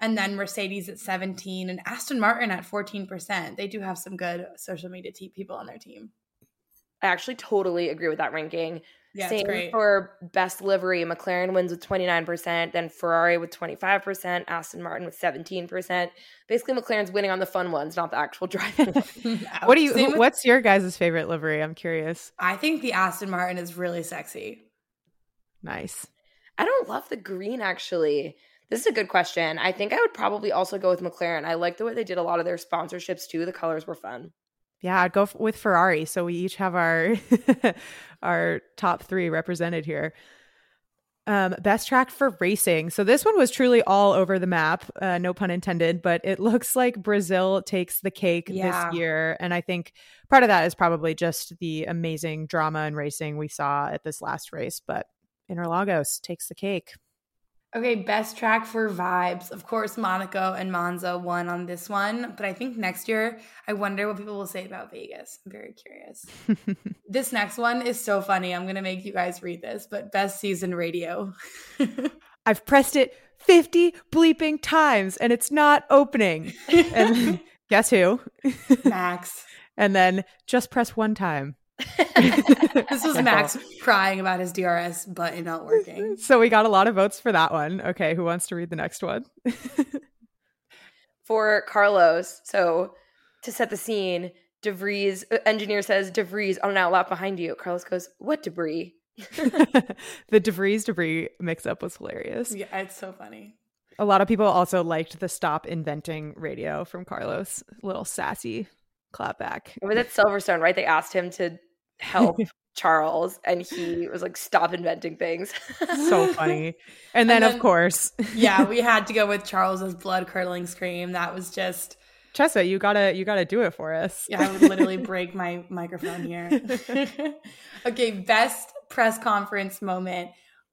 and then Mercedes at 17 and Aston Martin at 14%. They do have some good social media te- people on their team. I actually totally agree with that ranking. Yeah, Same great. for best livery. McLaren wins with twenty nine percent, then Ferrari with twenty five percent, Aston Martin with seventeen percent. Basically, McLaren's winning on the fun ones, not the actual *laughs* driving. ones. *laughs* What do you Same who- with- what's your guys' favorite livery? I'm curious. I think the Aston Martin is really sexy. Nice. I don't love the green actually. This is a good question. I think I would probably also go with McLaren. I like the way they did a lot of their sponsorships too. The colors were fun. Yeah, I'd go f- with Ferrari. So we each have our *laughs* our top three represented here. Um, best track for racing. So this one was truly all over the map, uh, no pun intended. But it *laughs* looks like Brazil takes the cake Yeah. this year, and I think part of that is probably just the amazing drama and racing we saw at this last race. But Interlagos takes the cake. Okay, best track for vibes. Of course, Monaco and Monza won on this one, but I think next year, I wonder what people will say about Vegas. I'm very curious. *laughs* this next one is so funny. I'm going to make you guys read this, but best season radio. *laughs* I've pressed it 50 bleeping times and it's not opening. *laughs* And guess who? Max. And then just press one time. *laughs* This was Max crying about his DRS button not working. *laughs* So we got a lot of votes for that one. Okay, who wants to read the next one? *laughs* For Carlos, so to set the scene, DeVries uh, engineer says DeVries on an outlap behind you. Carlos goes, "What debris?" the DeVries debris mix up was hilarious. Yeah, it's so funny. A lot of people also liked the stop inventing radio from Carlos. A Little sassy clapback. It was at Silverstone, right? They asked him to help *laughs* Charles, and he was like, "Stop inventing things." So funny. *laughs* And then, then- of course, *laughs* Yeah, we had to go with Charles's blood curdling scream. That was just Chessa, you gotta you gotta do it for us. Yeah, I would literally break my microphone here. okay, best press conference moment.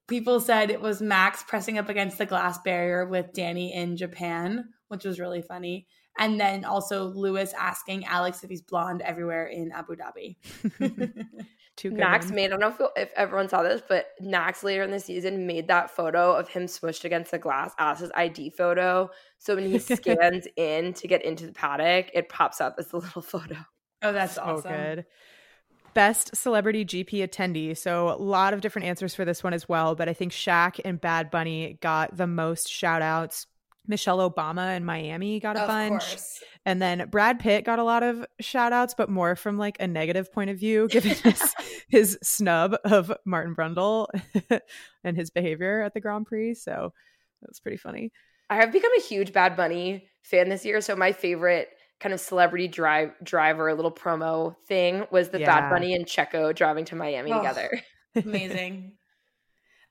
People said it was Max pressing up against the glass barrier with Danny in Japan, which was really funny. And then also Lewis asking Alex if he's blonde everywhere in Abu Dhabi. *laughs* Two good Max ones. made, I don't know if, if everyone saw this, but Max later in the season made that photo of him smushed against the glass as his ID photo. So when he *laughs* scans in to get into the paddock, it pops up as a little photo. oh, that's so awesome. good. Best celebrity GP attendee. So a lot of different answers for this one as well, but I think Shaq and Bad Bunny got the most shout outs. Michelle Obama in Miami got a Of bunch. course. And then Brad Pitt got a lot of shout outs, but more from like a negative point of view, given *laughs* his, his snub of Martin Brundle *laughs* and his behavior at the Grand Prix. So that was pretty funny. I have become a huge Bad Bunny fan this year. So my favorite kind of celebrity drive driver a little promo thing was the Yeah. Bad Bunny and Checo driving to Miami Oh. together. *laughs* Amazing.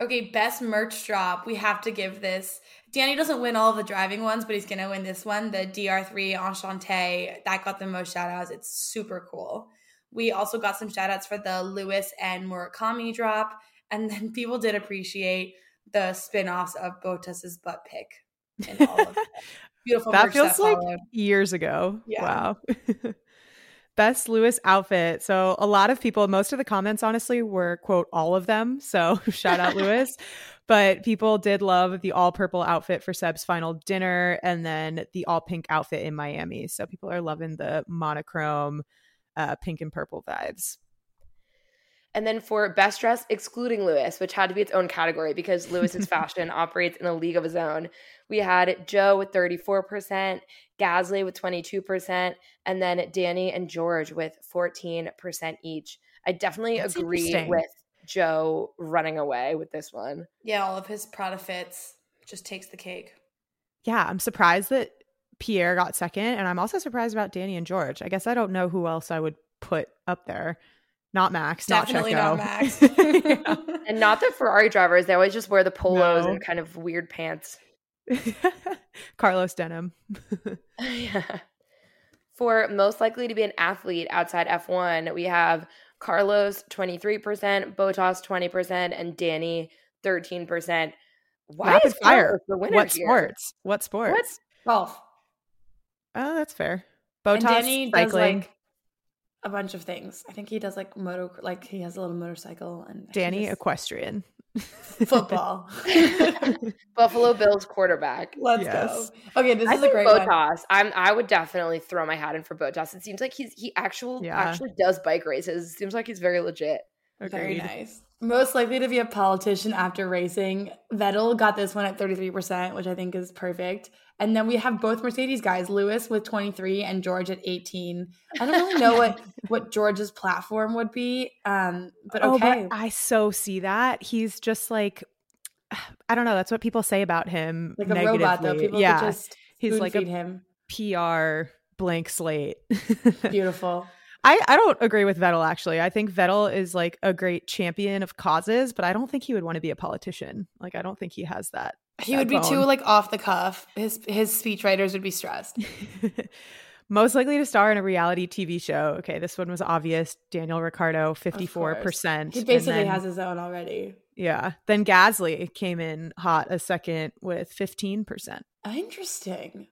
Okay, best merch drop. We have to give this. Danny doesn't win all of the driving ones, but he's going to win this one. The DR3 Enchante. That got the most shout outs. It's super cool. We also got some shout outs for the Lewis and Murakami drop. And then *laughs* people did appreciate the spin offs of Bottas's butt pick. And all of *laughs* that. Beautiful That feels like followed. years ago. Yeah. Wow. *laughs* Best Lewis outfit. So a lot of people, most of the comments honestly were quote all of them. So *laughs* shout out Lewis. *laughs* But people did love the all purple outfit for Seb's final dinner and then the all pink outfit in Miami. So people are loving the monochrome uh, pink and purple vibes. And then for best dress, excluding Lewis, which had to be its own category because *laughs* Lewis's fashion operates in a league of his own, we had Zhou with 34%, Gasly with 22%, and then Danny and George with 14% each. I definitely That's agree with Zhou running away with this one. Yeah, all of his Prada fits just takes the cake. Yeah, I'm surprised that Pierre got second, and I'm also surprised about Danny and George. I guess I don't know who else I would put up there. Not Max, Definitely not, not Checo. Max. *laughs* And not the Ferrari drivers, they always just wear the polos No. and kind of weird pants. *laughs* Carlos Denim. *laughs* yeah. For most likely to be an athlete outside F1, we have Carlos 23%, Bottas 20%, and Danny 13%. Why Rapid is fire. The winner What here? sports? What sports? Golf. Oh, that's fair. And Bottas Danny does cycling. like a bunch of things. I think he does like moto, like he has a little motorcycle and Danny just- equestrian. *laughs* football. *laughs* Buffalo Bills quarterback. Let's Yes. go. Okay, this I is a think great one. I'm. I would definitely throw my hat in for Bottas. It seems like he's he actual Yeah. actually does bike races. It seems like he's very legit. Very nice. Most likely to be a politician after racing. Vettel got this one at 33%, which I think is perfect. And then we have both Mercedes guys, Lewis with 23 and George at 18. I don't really know what *laughs* what George's platform would be. Um, but Oh, okay. but I so see that. He's just like I don't know, that's what people say about him. like a robot though. People yeah. just he's like a him. PR blank slate. *laughs* Beautiful. I, I don't agree with Vettel actually. I think Vettel is like a great champion of causes, but I don't think he would want to be a politician. Like I don't think he has that. He would be too like off the cuff. His his speech writers would be stressed. *laughs* Most likely to star in a reality TV show. Okay, this one was obvious. Daniel Ricciardo, 54%. He basically then- has his own already. Yeah. Then Gasly came in hot a second with 15%. Interesting.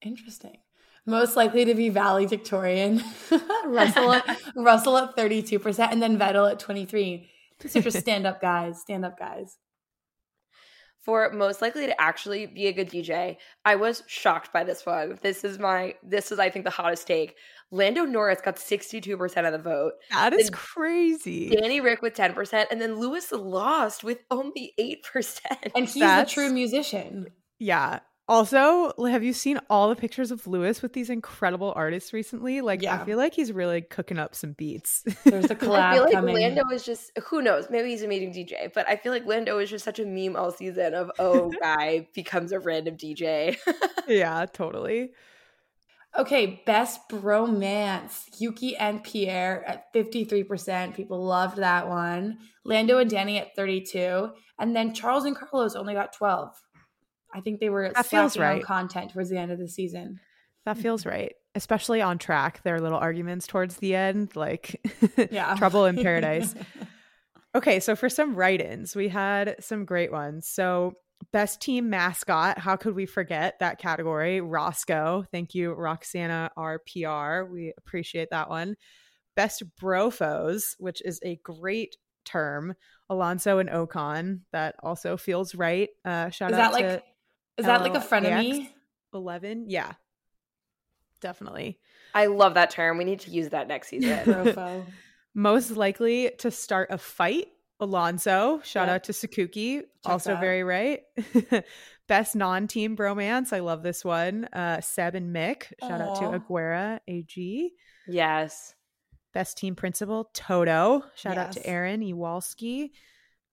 Interesting. Most likely to be valedictorian. *laughs* Russell at, *laughs* Russell at 32% and then Vettel at 23. These are just *laughs* stand up guys. Stand up guys. For most likely to actually be a good DJ, I was shocked by this one. This is my. This is I think the hottest take. Lando Norris got sixty two percent of the vote. That is Then crazy. Danny Rick with 10%, and then Lewis lost with only 8%. And he's That's- a true musician. Yeah. Also, have you seen all the pictures of Lewis with these incredible artists recently? Like, Yeah. I feel like he's really cooking up some beats. There's a *laughs* collab feel like coming. Lando is just, who knows, maybe he's a meeting DJ, but I feel like Lando is just such a meme all season of, oh, *laughs* guy becomes a random DJ. *laughs* yeah, totally. Okay, best bromance. Yuki and Pierre at 53%. People loved that one. Lando and Danny at 32. And then Charles and Carlos only got 12. I think they were That feels right. content towards the end of the season. That feels right. Especially on track. Their little arguments towards the end, like *laughs* Yeah. trouble in paradise. *laughs* Okay, so for some write ins, we had some great ones. So, best team mascot, how could we forget that category? Roscoe. Thank you, Roxana RPR. We appreciate that one. Best brofos, which is a great term. Alonso and Ocon. That also feels right. Uh, shout Is out that to like is that like a LAX. frenemy? 11. Yeah, definitely. I love that term. We need to use that next season. *laughs* Most likely to start a fight, Alonso. Shout Yep. out to Sakuki. Checks also out. very right. *laughs* Best non-team bromance. I love this one. Uh, Seb and Mick. Shout out to Aw. Aguera AG. yes. Best team principal, Toto. Shout out to Aaron Ewalski.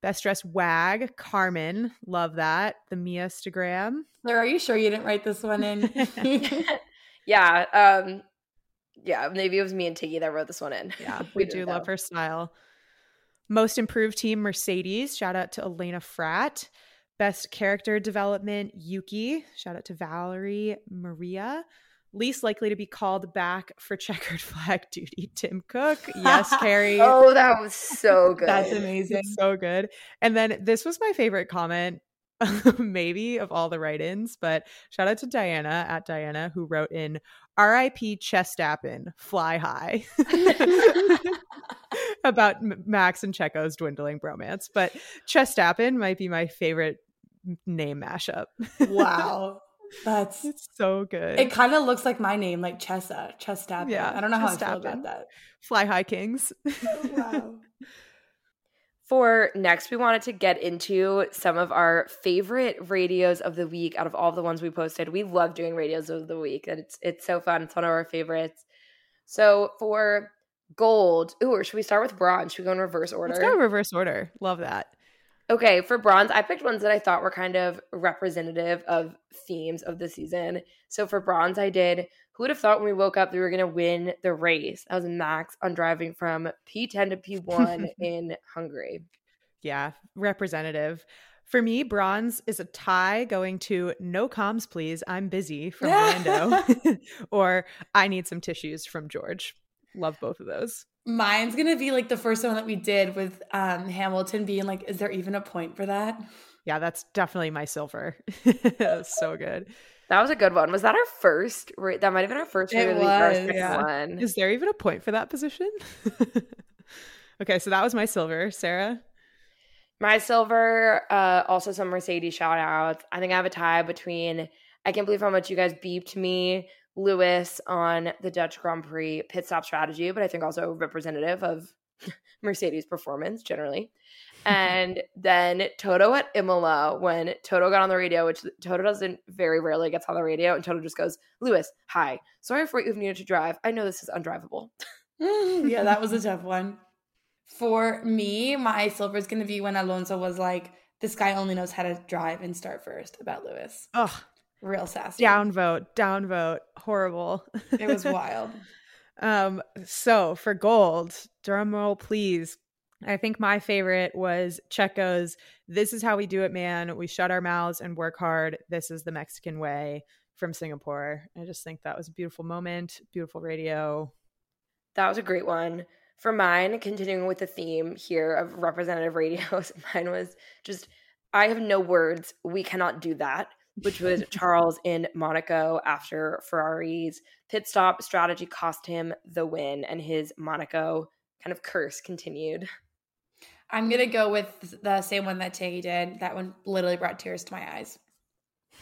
Best dress wag, Carmen. Love that. The Mia Instagram. Claire, are you sure you didn't write this one in? *laughs* *laughs* yeah. Um, yeah, maybe it was me and Tiggy that wrote this one in. Yeah, *laughs* we didn't do love her style. Most improved team, Mercedes. Shout out to Elena Fratt. Best character development, Yuki. Shout out to Valerie Maria. Least likely to be called back for checkered *laughs* flag duty, Tim Cook. Yes, *laughs* Carrie. Oh, that was so *laughs* good. That's amazing. So good. And then this was my favorite comment, maybe of all the write ins, but shout out to Diana at Diana who wrote in RIP Chestappen, fly high. About Max and Checo's dwindling bromance. But Chestappen might be my favorite name mashup. Wow. That's it's so good. it kind of looks like my name, like Chessa, Chestappen. Yeah, I don't know how I feel Chestappen. about that. Fly High Kings. Oh, wow. *laughs* For next, we wanted to get into some of our favorite radios of the week out of all the ones we posted. We love doing radios of the week, and it's it's so fun. It's one of our favorites. So for gold, ooh, or should we start with bronze? Should we go in reverse order? Let's go in reverse order. Love that. Okay, for bronze, I picked ones that I thought were kind of representative of themes of the season. So for bronze, I did who would have thought when we woke up we were going to win the race? That was Max on driving from P10 to P1 *laughs* in Hungary. Yeah, representative. For me, bronze is a tie going to no comms, please. I'm busy from Lando, *laughs* *laughs* or I need some tissues from George. Love both of those. Mine's gonna be like the first one that we did with um, Hamilton being like, "Is there even a point for that?" Yeah, that's definitely my silver. *laughs* so good. That was a good one. Was that our first? That might have been our first. It was. Yeah. One. Is there even a point for that position? *laughs* okay, so that was my silver, Sarah. My silver, uh, also some Mercedes shout outs. I think I have a tie between I can't believe how much you guys beeped me, Lewis, on the Dutch Grand Prix pit stop strategy, but I think also representative of *laughs* Mercedes performance generally. *laughs* And then Toto at Imola, when Toto got on the radio, which Toto doesn't very rarely gets on the radio, and Toto just goes, Lewis, hi. Sorry for what you've needed to drive. I know this is undrivable. *laughs* yeah, that was a tough one. For me, my silver is going to be when Alonso was like, this guy only knows how to drive and start first about Lewis. Oh, real sassy. Downvote, downvote. Horrible. It was *laughs* wild. um, so for gold, drum roll, please. I think my favorite was Checo's This is how we do it, man. We shut our mouths and work hard. This is the Mexican way from Singapore. I just think that was a beautiful moment, beautiful radio. That was a great one. For mine, continuing with the theme here of representative *laughs* radios, mine was just I have no words. We cannot do that, which *laughs* was Charles in Monaco after Ferrari's pit stop strategy cost him the win and his Monaco kind of curse continued. I'm gonna go with the same one that Tangy did. That one literally brought tears to my eyes.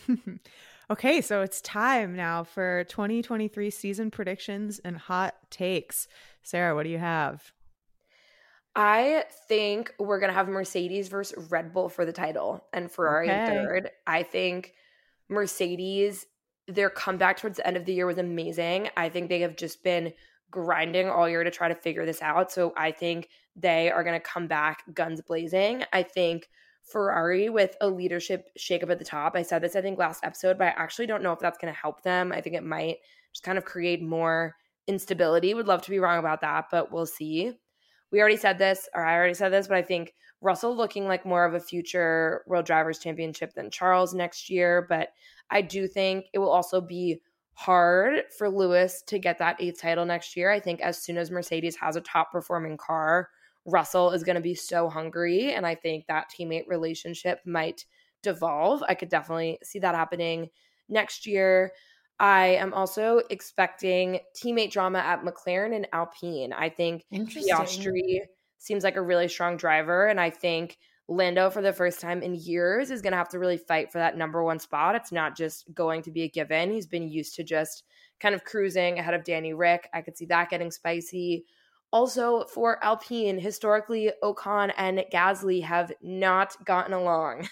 *laughs* okay, so it's time now for 2023 season predictions and hot takes. Sarah, what do you have? I think we're gonna have Mercedes versus Red Bull for the title and Ferrari okay. third. I think Mercedes, their comeback towards the end of the year was amazing. I think they have just been grinding all year to try to figure this out. So I think they are going to come back guns blazing. I think Ferrari with a leadership shakeup at the top. I said this, I think, last episode, but I actually don't know if that's going to help them. I think it might just kind of create more instability. Would love to be wrong about that, but we'll see. We already said this, or I already said this, but I think Russell looking like more of a future World Drivers' Championship than Charles next year. But I do think it will also be hard for Lewis to get that eighth title next year. I think as soon as Mercedes has a top performing car, Russell is going to be so hungry. And I think that teammate relationship might devolve. I could definitely see that happening next year. I am also expecting teammate drama at McLaren and Alpine. I think Piastri seems like a really strong driver. And I think Lando, for the first time in years, is going to have to really fight for that number one spot. It's not just going to be a given. He's been used to just kind of cruising ahead of Danny Ric. I could see that getting spicy. Also, for Alpine, historically, Ocon and Gasly have not gotten along.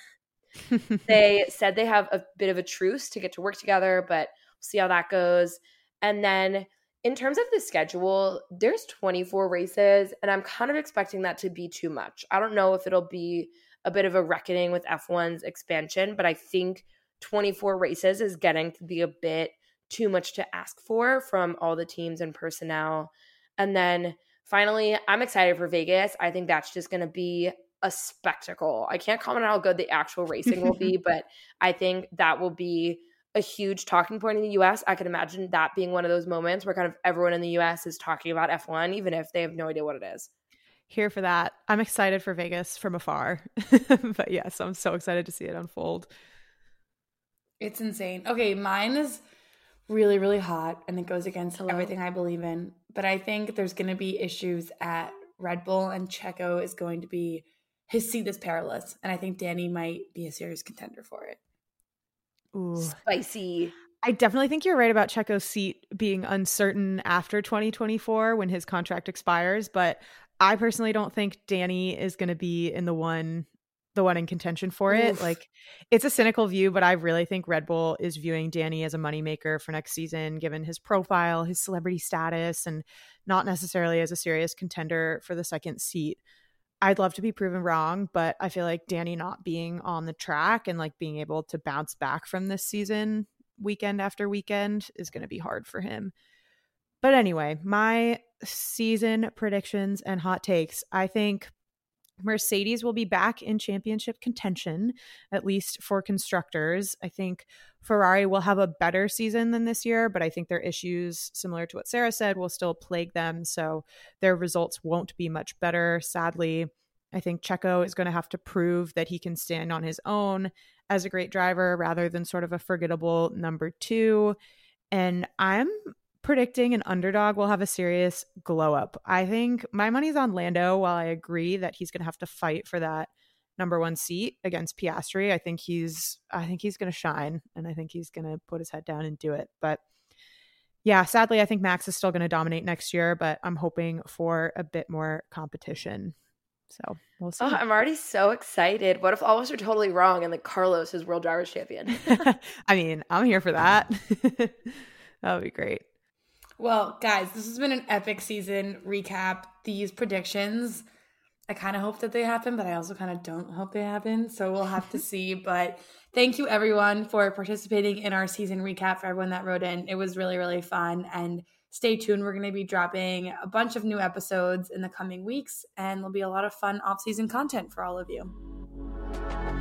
*laughs* they said they have a bit of a truce to get to work together, but we'll see how that goes. And then in terms of the schedule, there's 24 races, and I'm kind of expecting that to be too much. I don't know if it'll be a bit of a reckoning with F1's expansion, but I think 24 races is getting to be a bit too much to ask for from all the teams and personnel. And then finally, I'm excited for Vegas. I think that's just going to be a spectacle. I can't comment on how good the actual racing will be, *laughs* but I think that will be a huge talking point in the US. I can imagine that being one of those moments where kind of everyone in the US is talking about F1, even if they have no idea what it is. Here for that. I'm excited for Vegas from afar. *laughs* but yes, I'm so excited to see it unfold. It's insane. Okay, mine is really, really hot and it goes against Hello. everything I believe in. But I think there's going to be issues at Red Bull and Checo is going to be his seat is perilous. And I think Danny might be a serious contender for it. Ooh. Spicy. I definitely think you're right about Checo's seat being uncertain after 2024 when his contract expires, but I personally don't think Danny is going to be in the one the one in contention for it. Oof. Like it's a cynical view, but I really think Red Bull is viewing Danny as a moneymaker for next season, given his profile, his celebrity status, and not necessarily as a serious contender for the second seat. I'd love to be proven wrong, but I feel like Danny not being on the track and like being able to bounce back from this season weekend after weekend is going to be hard for him. But anyway, my season predictions and hot takes. I think Mercedes will be back in championship contention, at least for constructors. I think Ferrari will have a better season than this year, but I think their issues, similar to what Sarah said, will still plague them. So their results won't be much better, sadly. I think Checo is going to have to prove that he can stand on his own as a great driver rather than sort of a forgettable number two. And I'm predicting an underdog will have a serious glow up. I think my money's on Lando while I agree that he's going to have to fight for that number 1 seat against Piastri. I think he's I think he's going to shine and I think he's going to put his head down and do it. But yeah, sadly I think Max is still going to dominate next year, but I'm hoping for a bit more competition. So we'll oh, see. Oh, I'm already so excited. What if all of us are totally wrong and like Carlos is world drivers champion? *laughs* I mean, I'm here for that. *laughs* that would be great. Well, guys, this has been an epic season recap. These predictions, I kind of hope that they happen, but I also kind of don't hope they happen. So we'll have to *laughs* see. But thank you, everyone, for participating in our season recap. For everyone that wrote in, it was really, really fun. And stay tuned. We're going to be dropping a bunch of new episodes in the coming weeks, and there'll be a lot of fun off season content for all of you.